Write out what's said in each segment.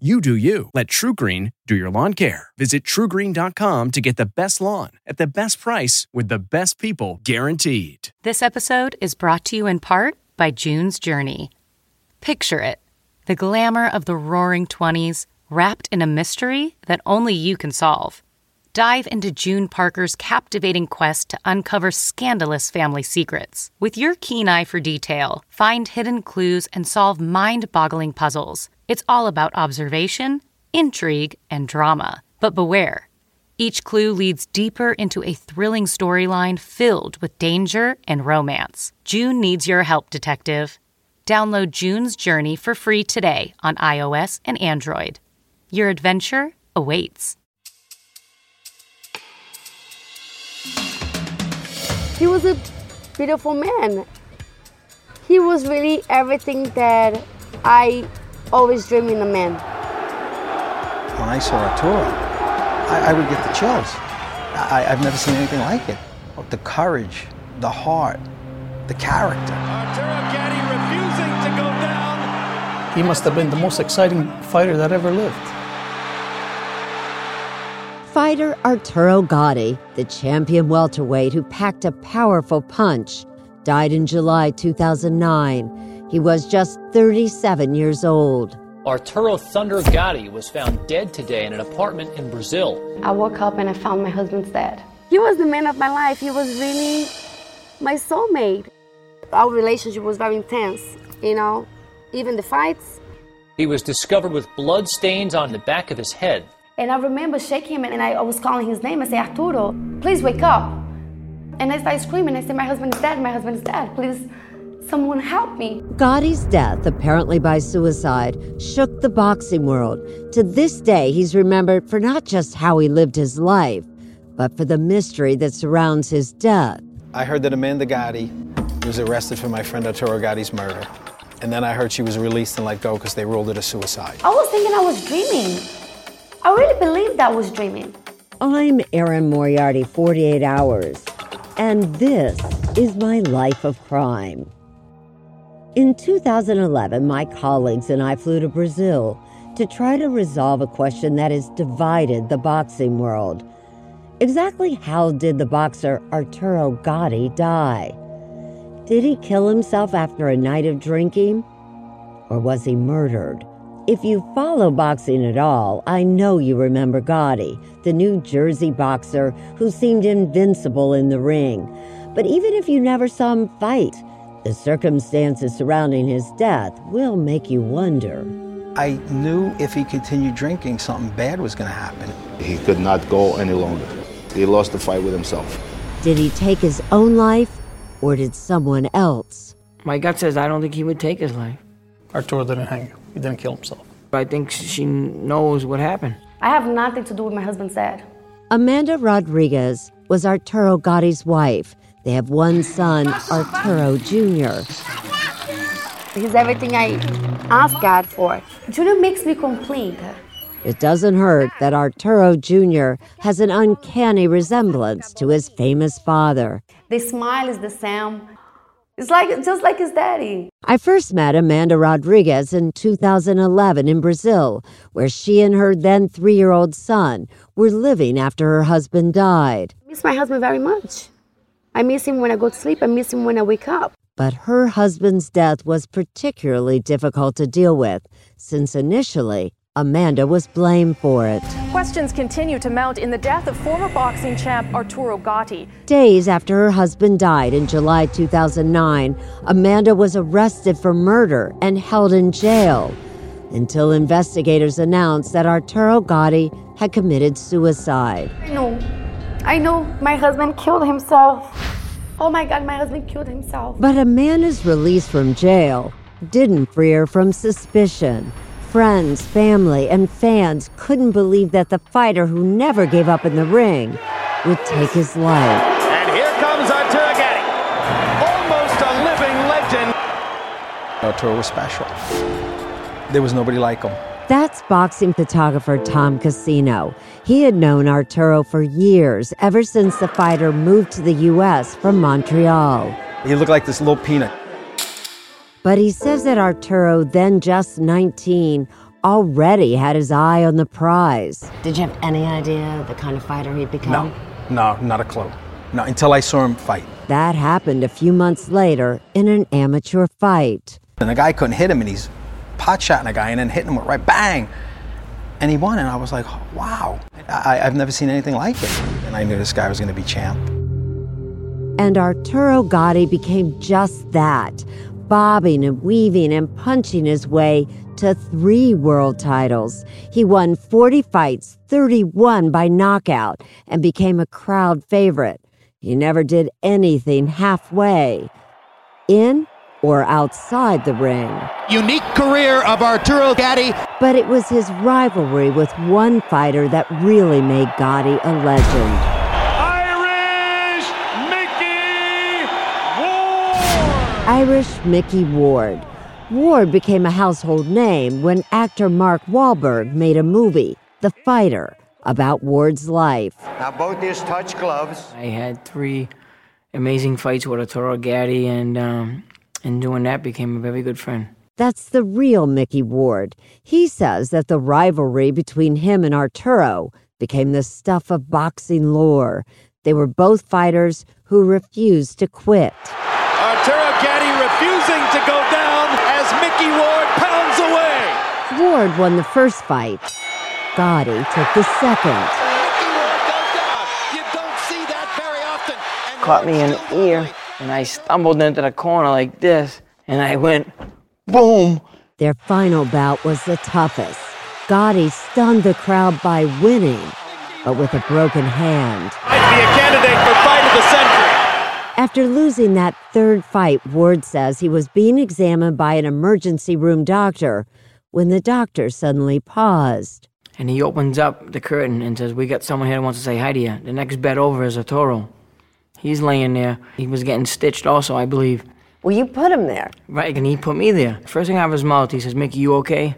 You do you. Let TrueGreen do your lawn care. Visit truegreen.com to get the best lawn at the best price with the best people guaranteed. This episode is brought to you in part by June's Journey. Picture it the glamour of the roaring 20s wrapped in a mystery that only you can solve. Dive into June Parker's captivating quest to uncover scandalous family secrets. With your keen eye for detail, find hidden clues and solve mind boggling puzzles. It's all about observation, intrigue, and drama. But beware. Each clue leads deeper into a thrilling storyline filled with danger and romance. June needs your help, detective. Download June's Journey for free today on iOS and Android. Your adventure awaits. He was a beautiful man. He was really everything that I always dreaming in a man. When I saw Arturo, I, I would get the chills. I, I've never seen anything like it. The courage, the heart, the character. Arturo Gatti refusing to go down. He must have been the most exciting fighter that ever lived. Fighter Arturo Gatti, the champion welterweight who packed a powerful punch, died in July 2009. He was just 37 years old. Arturo Thunder Gatti was found dead today in an apartment in Brazil. I woke up and I found my husband's dead. He was the man of my life. He was really my soulmate. Our relationship was very intense, you know, even the fights. He was discovered with blood stains on the back of his head. And I remember shaking him and I was calling his name. I said, Arturo, please wake up. And I started screaming. I said, My husband is dead. My husband is dead. Please, someone help me. Gatti's death, apparently by suicide, shook the boxing world. To this day, he's remembered for not just how he lived his life, but for the mystery that surrounds his death. I heard that Amanda Gatti was arrested for my friend Arturo Gatti's murder. And then I heard she was released and let go because they ruled it a suicide. I was thinking I was dreaming. I really believed I was dreaming. I'm Erin Moriarty, 48 Hours, and this is my life of crime. In 2011, my colleagues and I flew to Brazil to try to resolve a question that has divided the boxing world. Exactly how did the boxer Arturo Gatti die? Did he kill himself after a night of drinking? Or was he murdered? If you follow boxing at all, I know you remember Gatti, the New Jersey boxer who seemed invincible in the ring. But even if you never saw him fight, the circumstances surrounding his death will make you wonder. I knew if he continued drinking, something bad was going to happen. He could not go any longer. He lost the fight with himself. Did he take his own life, or did someone else? My gut says I don't think he would take his life. Arturo didn't hang. He didn't kill himself. I think she knows what happened. I have nothing to do with my husband's death. Amanda Rodrigues was Arturo Gatti's wife. They have one son, Arturo Jr. He's everything I ask God for. Junior makes me complete. It doesn't hurt that Arturo Jr. has an uncanny resemblance to his famous father. The smile is the same. It's like just like his daddy. I first met Amanda Rodrigues in 2011 in Brazil, where she and her then three year old son were living after her husband died. I miss my husband very much. I miss him when I go to sleep, I miss him when I wake up. But her husband's death was particularly difficult to deal with, since initially Amanda was blamed for it. Questions continue to mount in the death of former boxing champ Arturo Gatti. Days after her husband died in July 2009, Amanda was arrested for murder and held in jail until investigators announced that Arturo Gatti had committed suicide. I know. I know my husband killed himself. Oh my God, my husband killed himself. But a man Amanda's release from jail didn't free her from suspicion. Friends, family, and fans couldn't believe that the fighter who never gave up in the ring would take his life. And here comes Arturo Gatti, almost a living legend. Arturo was special. There was nobody like him. That's boxing photographer Tom Casino. He had known Arturo for years, ever since the fighter moved to the U.S. from Montreal. He looked like this little peanut. But he says that Arturo, then just 19, already had his eye on the prize. Did you have any idea the kind of fighter he'd become? No, no, not a clue. No, until I saw him fight. That happened a few months later in an amateur fight. And the guy couldn't hit him, and he's pot shotting a guy and then hitting him with right bang. And he won, and I was like, wow, I, I've never seen anything like it. And I knew this guy was going to be champ. And Arturo Gatti became just that, bobbing and weaving and punching his way to three world titles. He won 40 fights, 31 by knockout, and became a crowd favorite. He never did anything halfway. In or outside the ring. Unique career of Arturo Gatti. But it was his rivalry with one fighter that really made Gatti a legend. Irish Micky Ward. Irish Micky Ward. Ward became a household name when actor Mark Wahlberg made a movie, The Fighter, about Ward's life. Now both these touch gloves. I had three amazing fights with Arturo Gatti, and um, and doing that became a very good friend. That's the real Micky Ward. He says that the rivalry between him and Arturo became the stuff of boxing lore. They were both fighters who refused to quit. Arturo Gatti refusing to go down as Micky Ward pounds away. Ward won the first fight. Gatti took the second. Micky Ward goes down. You don't see that very often. And Caught me in the ear, and I stumbled into the corner like this, and I went, boom. Their final bout was the toughest. Gatti stunned the crowd by winning, but with a broken hand. Might be a candidate for fight of the century. After losing that third fight, Ward says he was being examined by an emergency room doctor when the doctor suddenly paused. And he opens up the curtain and says, We got someone here that wants to say hi to you. The next bed over is Arturo. He's laying there. He was getting stitched also, I believe. Well, you put him there. Right, and he put me there. First thing out of his mouth, he says, Micky, you okay?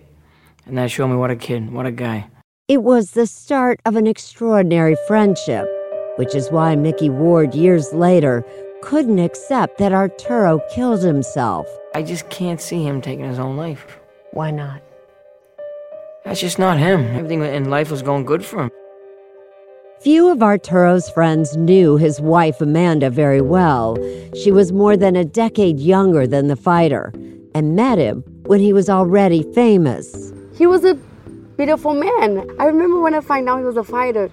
And that showed me what a kid, what a guy. It was the start of an extraordinary friendship, which is why Micky Ward, years later, couldn't accept that Arturo killed himself. I just can't see him taking his own life. Why not? That's just not him. Everything in life was going good for him. Few of Arturo's friends knew his wife Amanda very well. She was more than a decade younger than the fighter and met him when he was already famous. He was a beautiful man. I remember when I found out he was a fighter,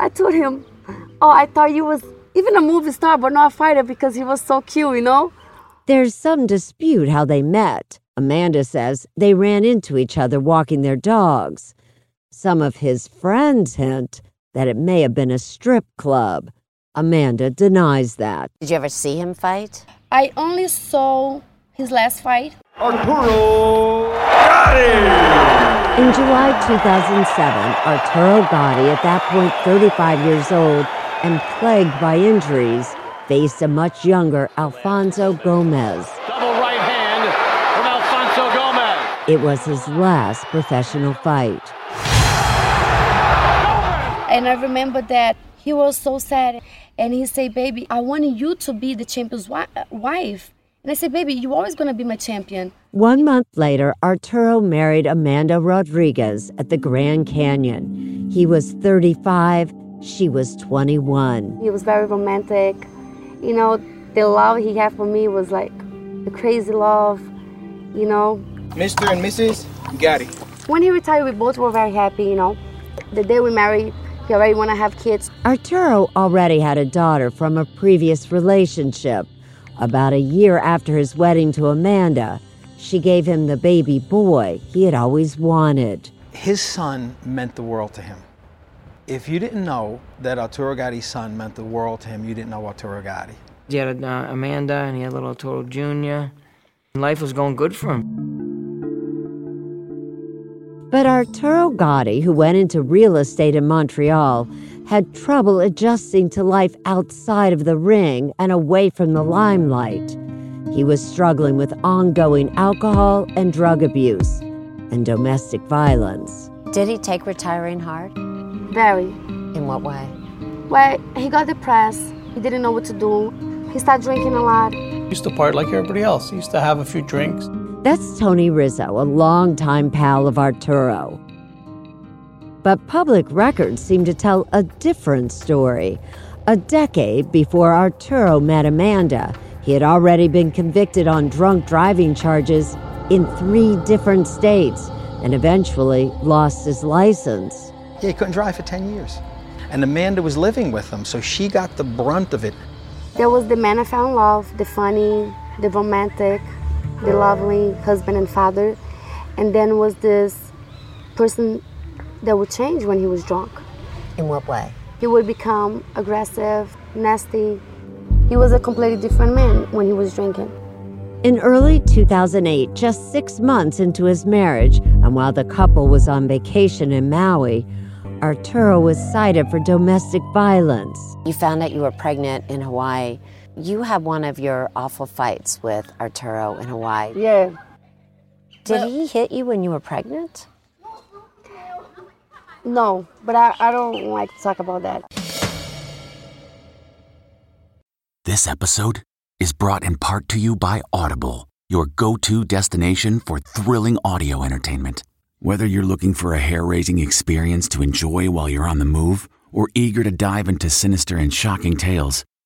I told him, Oh, I thought you was even a movie star, but not a fighter because he was so cute, you know? There's some dispute how they met. Amanda says they ran into each other walking their dogs. Some of his friends hint that it may have been a strip club. Amanda denies that. Did you ever see him fight? I only saw his last fight. Arturo Gatti. In July 2007, Arturo Gatti, at that point 35 years old and plagued by injuries, faced a much younger Alfonso Gomez. Double right hand from Alfonso Gomez. It was his last professional fight. And I remember that he was so sad. And he said, Baby, I want you to be the champion's wife. And I said, Baby, you're always going to be my champion. One month later, Arturo married Amanda Rodrigues at the Grand Canyon. He was 35, she was 21. He was very romantic. You know, the love he had for me was like the crazy love, you know. Mr. and Mrs. Gatti. When he retired, we both were very happy, you know. The day we married, he already want to have kids. Arturo already had a daughter from a previous relationship. About a year after his wedding to Amanda, she gave him the baby boy he had always wanted. His son meant the world to him. If you didn't know that Arturo Gatti's son meant the world to him, you didn't know Arturo Gatti. He had uh, Amanda and he had little Arturo Jr. Life was going good for him. But Arturo Gatti, who went into real estate in Montreal, had trouble adjusting to life outside of the ring and away from the limelight. He was struggling with ongoing alcohol and drug abuse and domestic violence. Did he take retiring hard? Very. In what way? Well, he got depressed. He didn't know what to do. He started drinking a lot. He used to part like everybody else. He used to have a few drinks. That's Tony Rizzo, a longtime pal of Arturo. But public records seem to tell a different story. A decade before Arturo met Amanda, he had already been convicted on drunk driving charges in three different states and eventually lost his license. Yeah, he couldn't drive for 10 years. And Amanda was living with him, so she got the brunt of it. There was the man I fell in love, the funny, the romantic, the lovely husband and father. And then was this person that would change when he was drunk. In what way? He would become aggressive, nasty. He was a completely different man when he was drinking. In early 2008, just six months into his marriage, and while the couple was on vacation in Maui, Arturo was cited for domestic violence. You found out you were pregnant in Hawaii. You had one of your awful fights with Arturo in Hawaii. Yeah. Did he hit you when you were pregnant? No, but I, I don't like to talk about that. This episode is brought in part to you by Audible, your go to destination for thrilling audio entertainment. Whether you're looking for a hair raising experience to enjoy while you're on the move or eager to dive into sinister and shocking tales,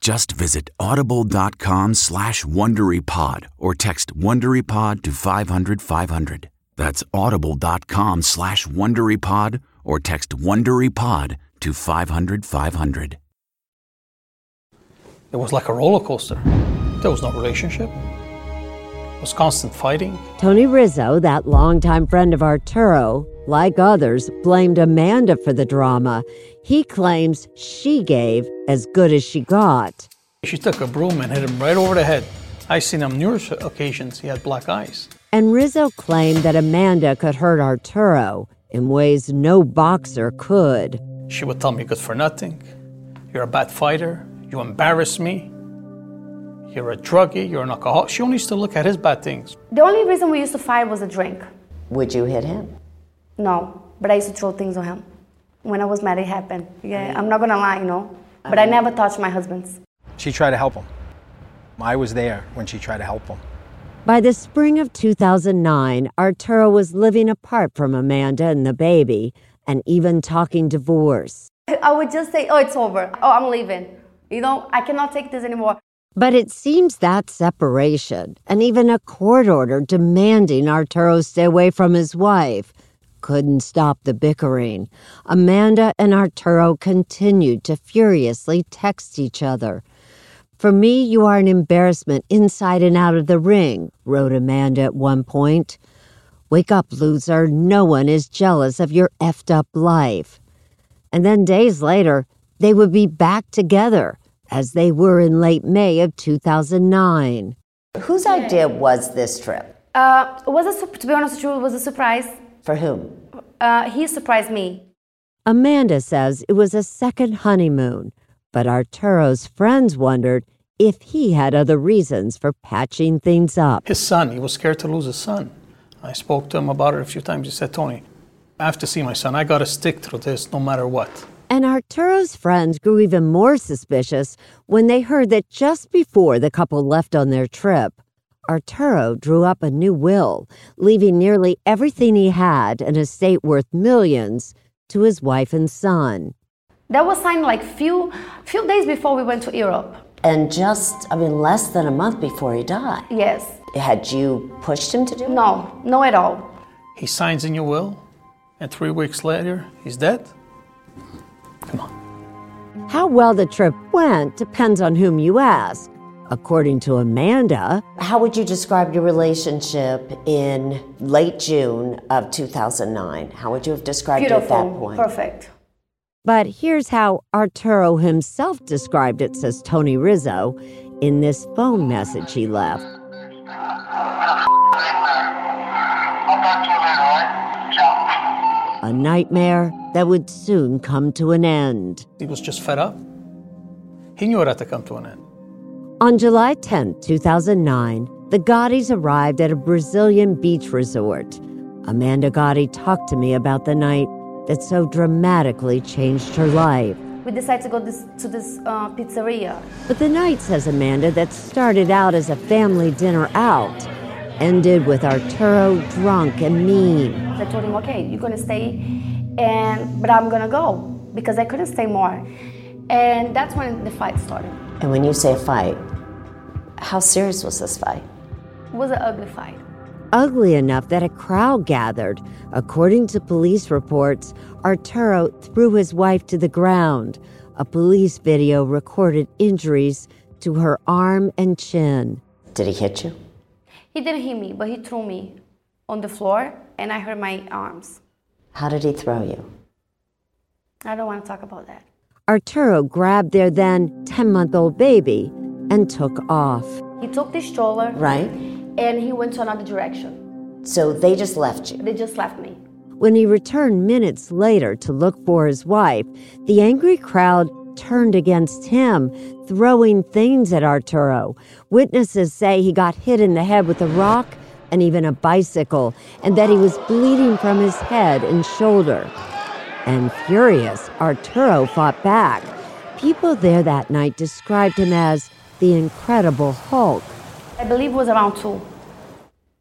Just visit audible.com slash WonderyPod or text WonderyPod to 500 500. That's audible.com slash WonderyPod or text WonderyPod to 500 500. It was like a roller coaster. There was no relationship. It was constant fighting. Tony Rizzo, that longtime friend of Arturo, like others, blamed Amanda for the drama. He claims she gave as good as she got. She took a broom and hit him right over the head. I seen him numerous occasions. He had black eyes. And Rizzo claimed that Amanda could hurt Arturo in ways no boxer could. She would tell me good for nothing. You're a bad fighter. You embarrass me. You're a druggie. You're an alcoholic. She only used to look at his bad things. The only reason we used to fight was a drink. Would you hit him? No, but I used to throw things on him. When I was mad, it happened. Yeah, I'm not gonna lie, you know. But I never touched my husband's. She tried to help him. I was there when she tried to help him. By the spring of 2009, Arturo was living apart from Amanda and the baby, and even talking divorce. I would just say, oh, it's over. Oh, I'm leaving. You know, I cannot take this anymore. But it seems that separation, and even a court order demanding Arturo stay away from his wife, couldn't stop the bickering. Amanda and Arturo continued to furiously text each other. For me, you are an embarrassment inside and out of the ring, wrote Amanda at one point. Wake up, loser. No one is jealous of your effed up life. And then days later, they would be back together, as they were in late May of 2009. Whose idea was this trip? Uh, it was a, to be honest with you, it was a surprise. For whom? Uh, he surprised me. Amanda says it was a second honeymoon, but Arturo's friends wondered if he had other reasons for patching things up. His son, he was scared to lose his son. I spoke to him about it a few times. He said, Tony, I have to see my son. I got to stick through this no matter what. And Arturo's friends grew even more suspicious when they heard that just before the couple left on their trip, Arturo drew up a new will, leaving nearly everything he had, an estate worth millions, to his wife and son. That was signed like few few days before we went to Europe. And just, I mean, less than a month before he died. Yes. Had you pushed him to do it? No, no at all. He signs a new will, and three weeks later, he's dead? Come on. How well the trip went depends on whom you ask. According to Amanda, How would you describe your relationship in late June of 2009? How would you have described it at that Beautiful. point? Perfect. but here's how Arturo himself described it, says Tony Rizzo, in this phone message he left. A nightmare that would soon come to an end. He was just fed up. He knew it had to come to an end. On July 10, 2009, the Gattis arrived at a Brazilian beach resort. Amanda Gatti talked to me about the night that so dramatically changed her life. We decided to go this, to this uh, pizzeria. But the night, says Amanda, that started out as a family dinner out ended with Arturo drunk and mean. I told him, okay, you're gonna stay, and but I'm gonna go because I couldn't stay more. And that's when the fight started. And when you say a fight, how serious was this fight? It was an ugly fight. Ugly enough that a crowd gathered. According to police reports, Arturo threw his wife to the ground. A police video recorded injuries to her arm and chin. Did he hit you? He didn't hit me, but he threw me on the floor, and I hurt my arms. How did he throw you? I don't want to talk about that. Arturo grabbed their then 10 month old baby and took off. He took the stroller, Right? and he went to another direction. So they just left you. They just left me. When he returned minutes later to look for his wife, the angry crowd turned against him, throwing things at Arturo. Witnesses say he got hit in the head with a rock and even a bicycle, and that he was bleeding from his head and shoulder. And furious, Arturo fought back. People there that night described him as the Incredible Hulk. I believe it was around two,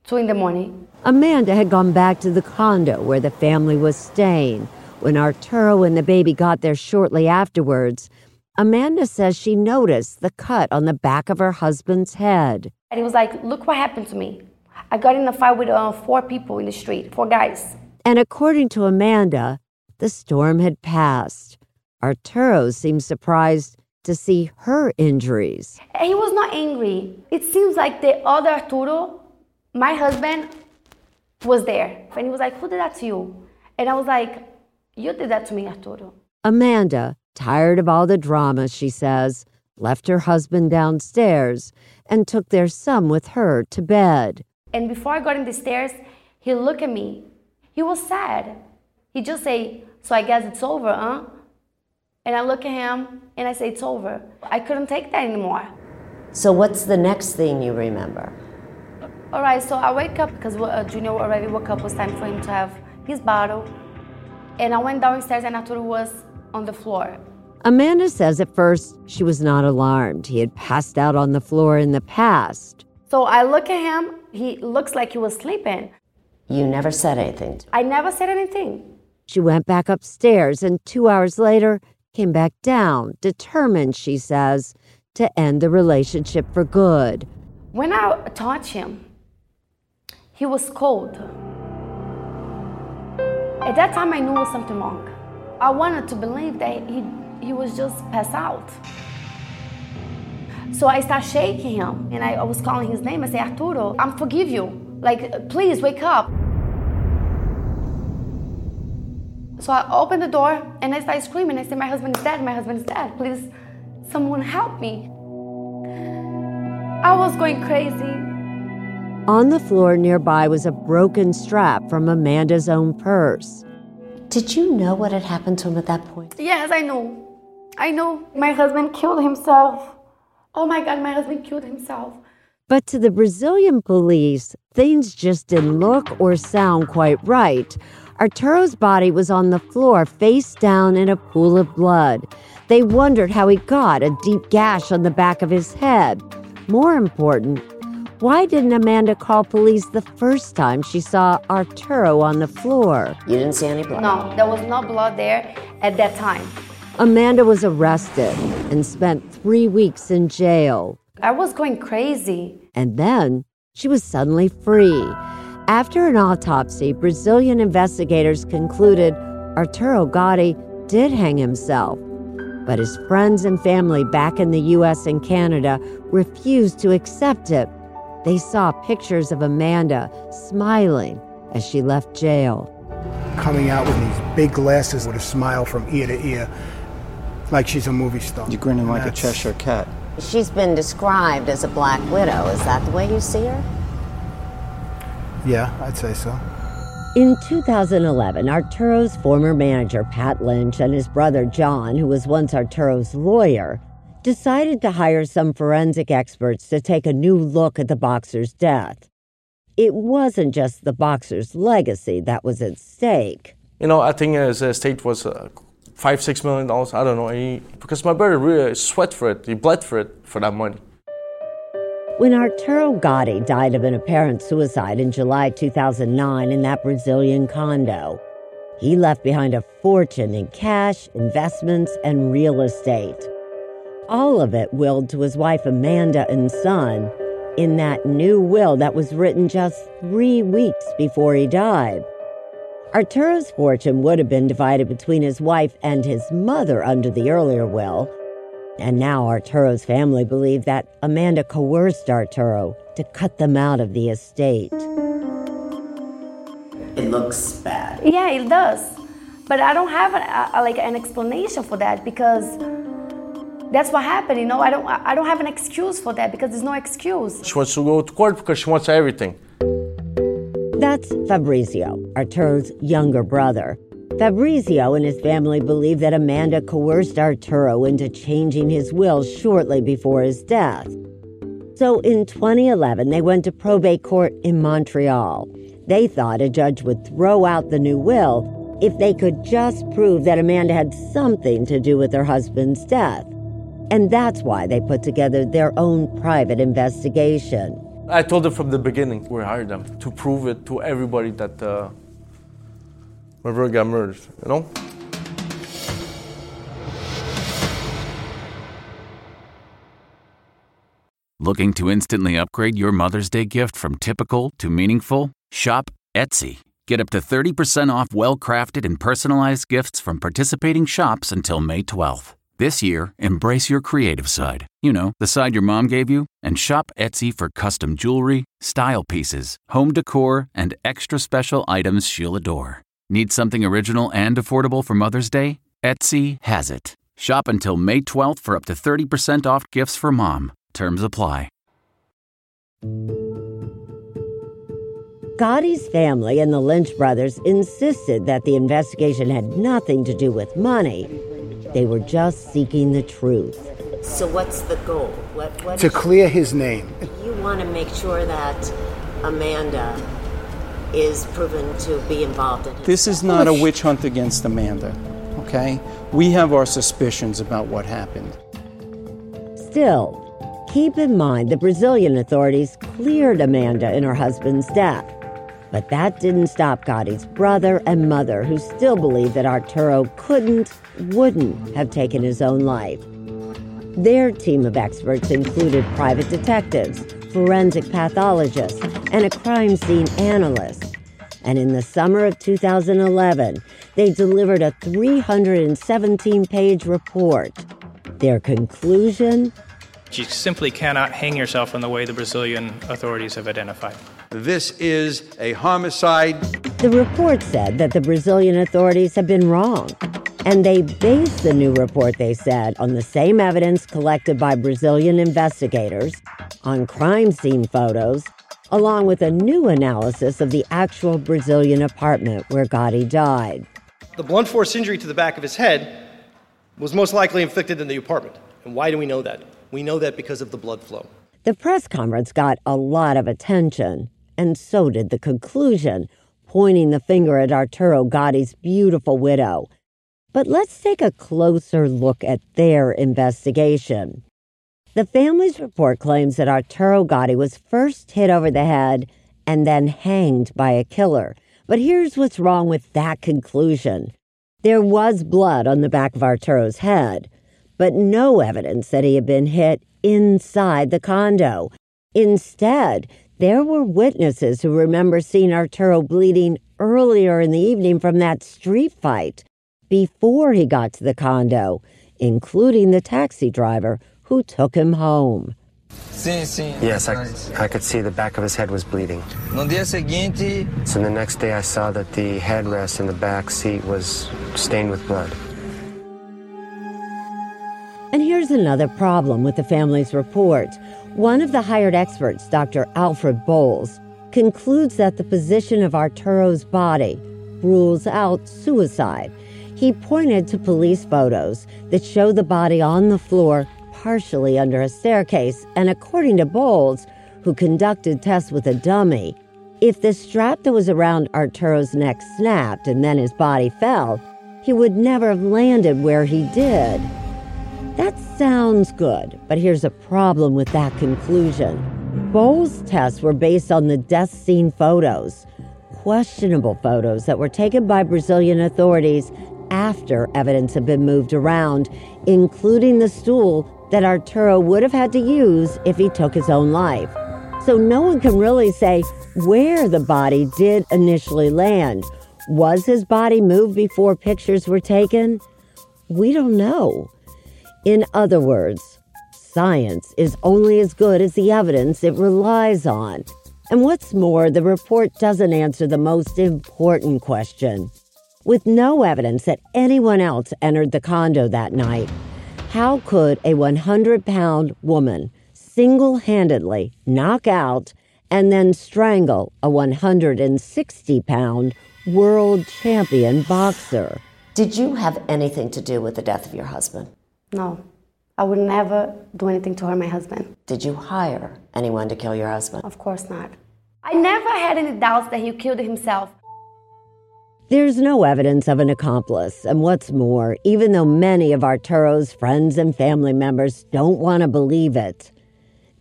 two in the morning. Amanda had gone back to the condo where the family was staying. When Arturo and the baby got there shortly afterwards, Amanda says she noticed the cut on the back of her husband's head. And he was like, "Look what happened to me. I got in a fight with uh, four people in the street, four guys." And according to Amanda, the storm had passed. Arturo seemed surprised to see her injuries. And he was not angry. It seems like the other Arturo, my husband, was there. And he was like, Who did that to you? And I was like, You did that to me, Arturo. Amanda, tired of all the drama, she says, left her husband downstairs and took their son with her to bed. And before I got in the stairs, he looked at me. He was sad. He just say, So I guess it's over, huh? And I look at him and I say, It's over. I couldn't take that anymore. So what's the next thing you remember? All right, so I wake up because uh, Junior already woke up. It was time for him to have his bottle. And I went downstairs and Arturo was on the floor. Amanda says at first she was not alarmed. He had passed out on the floor in the past. So I look at him. He looks like he was sleeping. You never said anything. I never said anything. She went back upstairs and two hours later came back down, determined, she says, to end the relationship for good. When I touched him, he was cold. At that time, I knew was something wrong. I wanted to believe that he, he was just passed out. So I started shaking him and I, I was calling his name. I said, Arturo, I forgive you. Like, please wake up. So I opened the door and I started screaming. I said, My husband is dead. My husband is dead. Please, someone help me. I was going crazy. On the floor nearby was a broken strap from Amanda's own purse. Did you know what had happened to him at that point? Yes, I know. I know. My husband killed himself. Oh my God, my husband killed himself. But to the Brazilian police, things just didn't look or sound quite right. Arturo's body was on the floor, face down in a pool of blood. They wondered how he got a deep gash on the back of his head. More important, why didn't Amanda call police the first time she saw Arturo on the floor? You didn't see any blood? No, there was no blood there at that time. Amanda was arrested and spent three weeks in jail. I was going crazy. And then she was suddenly free. After an autopsy, Brazilian investigators concluded Arturo Gatti did hang himself. But his friends and family back in the US and Canada refused to accept it. They saw pictures of Amanda smiling as she left jail. Coming out with these big glasses with a smile from ear to ear, like she's a movie star. You're grinning And like a Cheshire cat. She's been described as a black widow. Is that the way you see her? Yeah, I'd say so. In 2011, Arturo's former manager, Pat Lynch, and his brother, John, who was once Arturo's lawyer, decided to hire some forensic experts to take a new look at the boxer's death. It wasn't just the boxer's legacy that was at stake. You know, I think his estate was uh, five, six million dollars. I don't know. He, because my brother really sweat for it. He bled for it for that money. When Arturo Gatti died of an apparent suicide in July 2009 in that Brazilian condo, he left behind a fortune in cash, investments, and real estate. All of it willed to his wife Amanda and son in that new will that was written just three weeks before he died. Arturo's fortune would have been divided between his wife and his mother under the earlier will. And now Arturo's family believe that Amanda coerced Arturo to cut them out of the estate. It looks bad. Yeah, it does. But I don't have a, a, like an explanation for that because that's what happened. You know, I don't I don't have an excuse for that because there's no excuse. She wants to go to court because she wants everything. That's Fabrizio, Arturo's younger brother. Fabrizio and his family believe that Amanda coerced Arturo into changing his will shortly before his death. So in 2011, they went to probate court in Montreal. They thought a judge would throw out the new will if they could just prove that Amanda had something to do with her husband's death. And that's why they put together their own private investigation. I told them from the beginning we hired them to prove it to everybody that uh, my brother got murdered. You know. Looking to instantly upgrade your Mother's Day gift from typical to meaningful? Shop Etsy. Get up to 30% off well crafted and personalized gifts from participating shops until May 12th. This year, embrace your creative side. You know, the side your mom gave you, and shop Etsy for custom jewelry, style pieces, home decor, and extra special items she'll adore. Need something original and affordable for Mother's Day? Etsy has it. Shop until May 12th for up to 30% off gifts for mom. Terms apply. Gatti's family and the Lynch brothers insisted that the investigation had nothing to do with money. They were just seeking the truth. So what's the goal? What, what To clear his name. you want to make sure that Amanda is proven to be involved in his This is not a witch hunt against Amanda, okay? We have our suspicions about what happened. Still, keep in mind the Brazilian authorities cleared Amanda in her husband's death. But that didn't stop Gatti's brother and mother, who still believe that Arturo couldn't, wouldn't have taken his own life. Their team of experts included private detectives, forensic pathologist, and a crime scene analyst. And in the summer of 2011, they delivered a 317 page report. Their conclusion You simply cannot hang yourself in the way the Brazilian authorities have identified. This is a homicide. The report said that the Brazilian authorities have been wrong. And they based the new report, they said, on the same evidence collected by Brazilian investigators, on crime scene photos, along with a new analysis of the actual Brazilian apartment where Gatti died. The blunt force injury to the back of his head was most likely inflicted in the apartment. And why do we know that? We know that because of the blood flow. The press conference got a lot of attention, and so did the conclusion, pointing the finger at Arturo Gatti's beautiful widow. But let's take a closer look at their investigation. The family's report claims that Arturo Gatti was first hit over the head and then hanged by a killer. But here's what's wrong with that conclusion. There was blood on the back of Arturo's head, but no evidence that he had been hit inside the condo. Instead, there were witnesses who remember seeing Arturo bleeding earlier in the evening from that street fight before he got to the condo, including the taxi driver who took him home. Yes, I, I could see the back of his head was bleeding. No dia seguinte, So the next day I saw that the headrest in the back seat was stained with blood. And here's another problem with the family's report. One of the hired experts, Dr. Alfred Bowles, concludes that the position of Arturo's body rules out suicide. He pointed to police photos that show the body on the floor, partially under a staircase, and according to Bowles, who conducted tests with a dummy, if the strap that was around Arturo's neck snapped and then his body fell, he would never have landed where he did. That sounds good, but here's a problem with that conclusion. Bowles' tests were based on the death scene photos, questionable photos that were taken by Brazilian authorities after evidence had been moved around, including the stool that Arturo would have had to use if he took his own life. So no one can really say where the body did initially land. Was his body moved before pictures were taken? We don't know. In other words, science is only as good as the evidence it relies on. And what's more, the report doesn't answer the most important question. With no evidence that anyone else entered the condo that night, how could a 100 pound woman single handedly knock out and then strangle a 160 pound world champion boxer? Did you have anything to do with the death of your husband? No, I would never do anything to hurt my husband. Did you hire anyone to kill your husband? Of course not. I never had any doubts that he killed himself. There's no evidence of an accomplice, and what's more, even though many of Arturo's friends and family members don't want to believe it,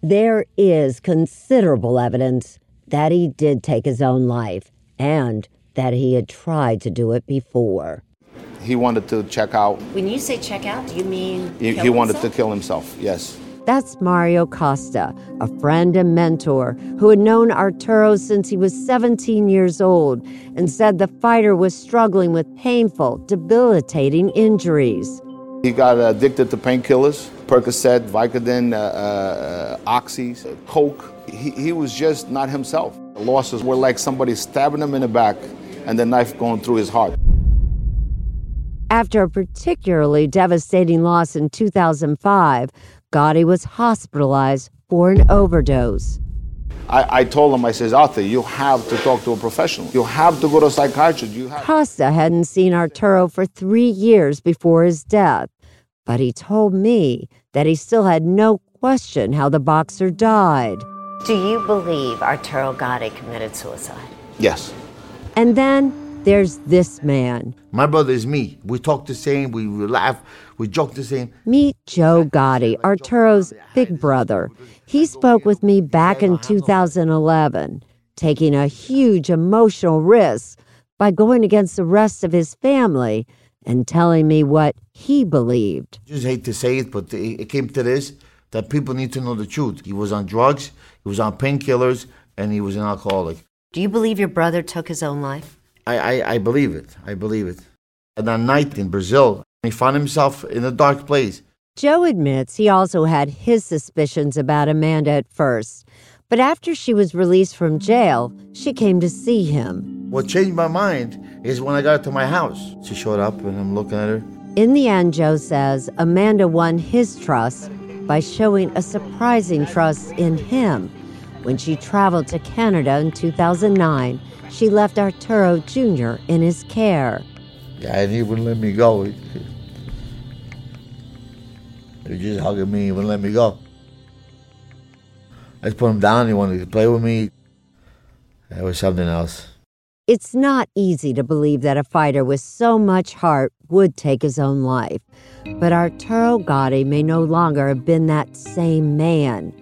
there is considerable evidence that he did take his own life and that he had tried to do it before. He wanted to check out. When you say check out, do you mean He, kill he wanted himself? to kill himself, yes. That's Mario Costa, a friend and mentor who had known Arturo since he was 17 years old and said the fighter was struggling with painful, debilitating injuries. He got addicted to painkillers, Percocet, Vicodin, uh, uh, Oxy, Coke. He, he was just not himself. The losses were like somebody stabbing him in the back and the knife going through his heart. After a particularly devastating loss in 2005, Gatti was hospitalized for an overdose. I, I told him, I says, Arthur, you have to talk to a professional. You have to go to a psychiatrist. You have Costa hadn't seen Arturo for three years before his death, but he told me that he still had no question how the boxer died. Do you believe Arturo Gatti committed suicide? Yes. And then there's this man. My brother is me. We talk the same, we laugh, we joke the same. Meet Joe Gatti, Arturo's big brother. He spoke with me back in 2011, taking a huge emotional risk by going against the rest of his family and telling me what he believed. I Just hate to say it, but it it came to this that people need to know the truth. He was on drugs, he was on painkillers, and he was an alcoholic. Do you believe your brother took his own life? I, I, I believe it. I believe it. And that night in Brazil, he found himself in a dark place. Joe admits he also had his suspicions about Amanda at first, but after she was released from jail, she came to see him. What changed my mind is when I got to my house. She showed up, and I'm looking at her. In the end, Joe says Amanda won his trust by showing a surprising trust in him. When she traveled to Canada in 2009, she left Arturo Jr. in his care. Yeah, and he wouldn't let me go. He, he just hugging me, he wouldn't let me go. I just put him down, he wanted to play with me. It was something else. It's not easy to believe that a fighter with so much heart would take his own life, but Arturo Gatti may no longer have been that same man.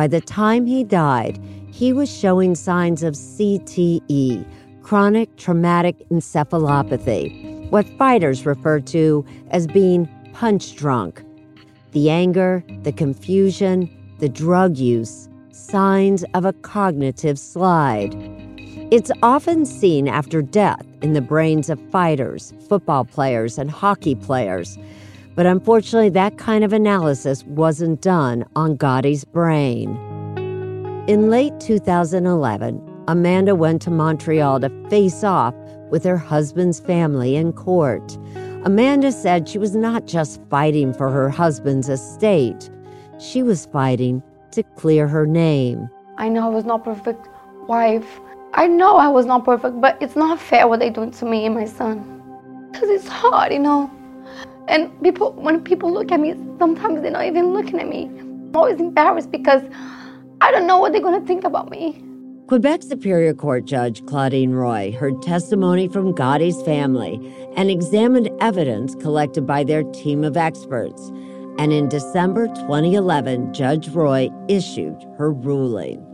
By the time he died, he was showing signs of CTE, chronic traumatic encephalopathy. what fighters refer to as being punch drunk. The anger, the confusion, the drug use, signs of a cognitive slide. It's often seen after death in the brains of fighters, football players, and hockey players. But unfortunately, that kind of analysis wasn't done on Gatti's brain. In late 2011, Amanda went to Montreal to face off with her husband's family in court. Amanda said she was not just fighting for her husband's estate, she was fighting to clear her name. I know I was not perfect wife. I know I was not perfect, but it's not fair what they're doing to me and my son. Because it's hard, you know. And people, when people look at me, sometimes they're not even looking at me. I'm always embarrassed because I don't know what they're going to think about me. Quebec Superior Court Judge Claudine Roy heard testimony from Gatti's family and examined evidence collected by their team of experts. And in December 2011, Judge Roy issued her ruling.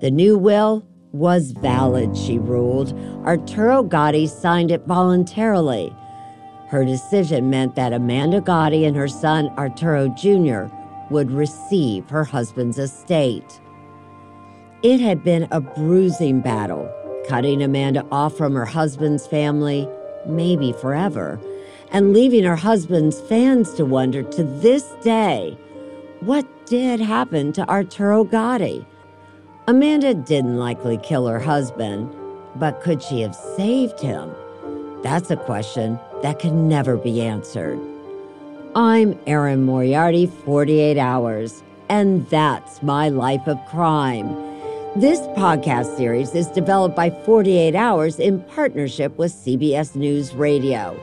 The new will was valid, she ruled. Arturo Gatti signed it voluntarily. Her decision meant that Amanda Gatti and her son Arturo Jr. would receive her husband's estate. It had been a bruising battle, cutting Amanda off from her husband's family, maybe forever, and leaving her husband's fans to wonder to this day what did happen to Arturo Gatti. Amanda didn't likely kill her husband, but could she have saved him? That's a question that can never be answered. I'm Erin Moriarty, 48 Hours, and that's my life of crime. This podcast series is developed by 48 Hours in partnership with CBS News Radio.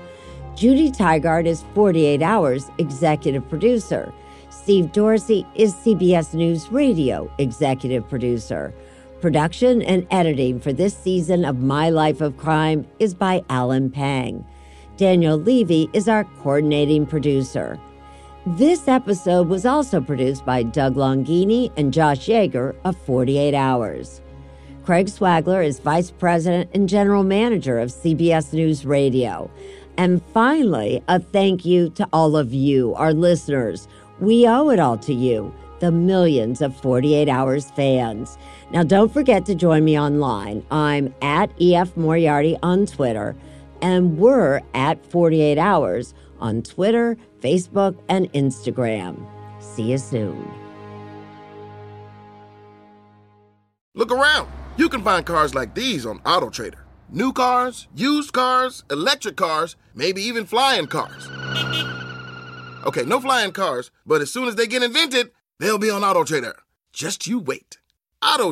Judy Tygard is 48 Hours executive producer. Steve Dorsey is CBS News Radio executive producer. Production and editing for this season of My Life of Crime is by Alan Pang. Daniel Levy is our coordinating producer. This episode was also produced by Doug Longini and Josh Yeager of 48 Hours. Craig Swagler is Vice President and General Manager of CBS News Radio. And finally, a thank you to all of you, our listeners we owe it all to you, the millions of 48 Hours fans. Now, don't forget to join me online. I'm at EF Moriarty on Twitter, and we're at 48 Hours on Twitter, Facebook, and Instagram. See you soon. Look around. You can find cars like these on AutoTrader. New cars, used cars, electric cars, maybe even flying cars. Okay, no flying cars, but as soon as they get invented, they'll be on Auto Trader. Just you wait. Auto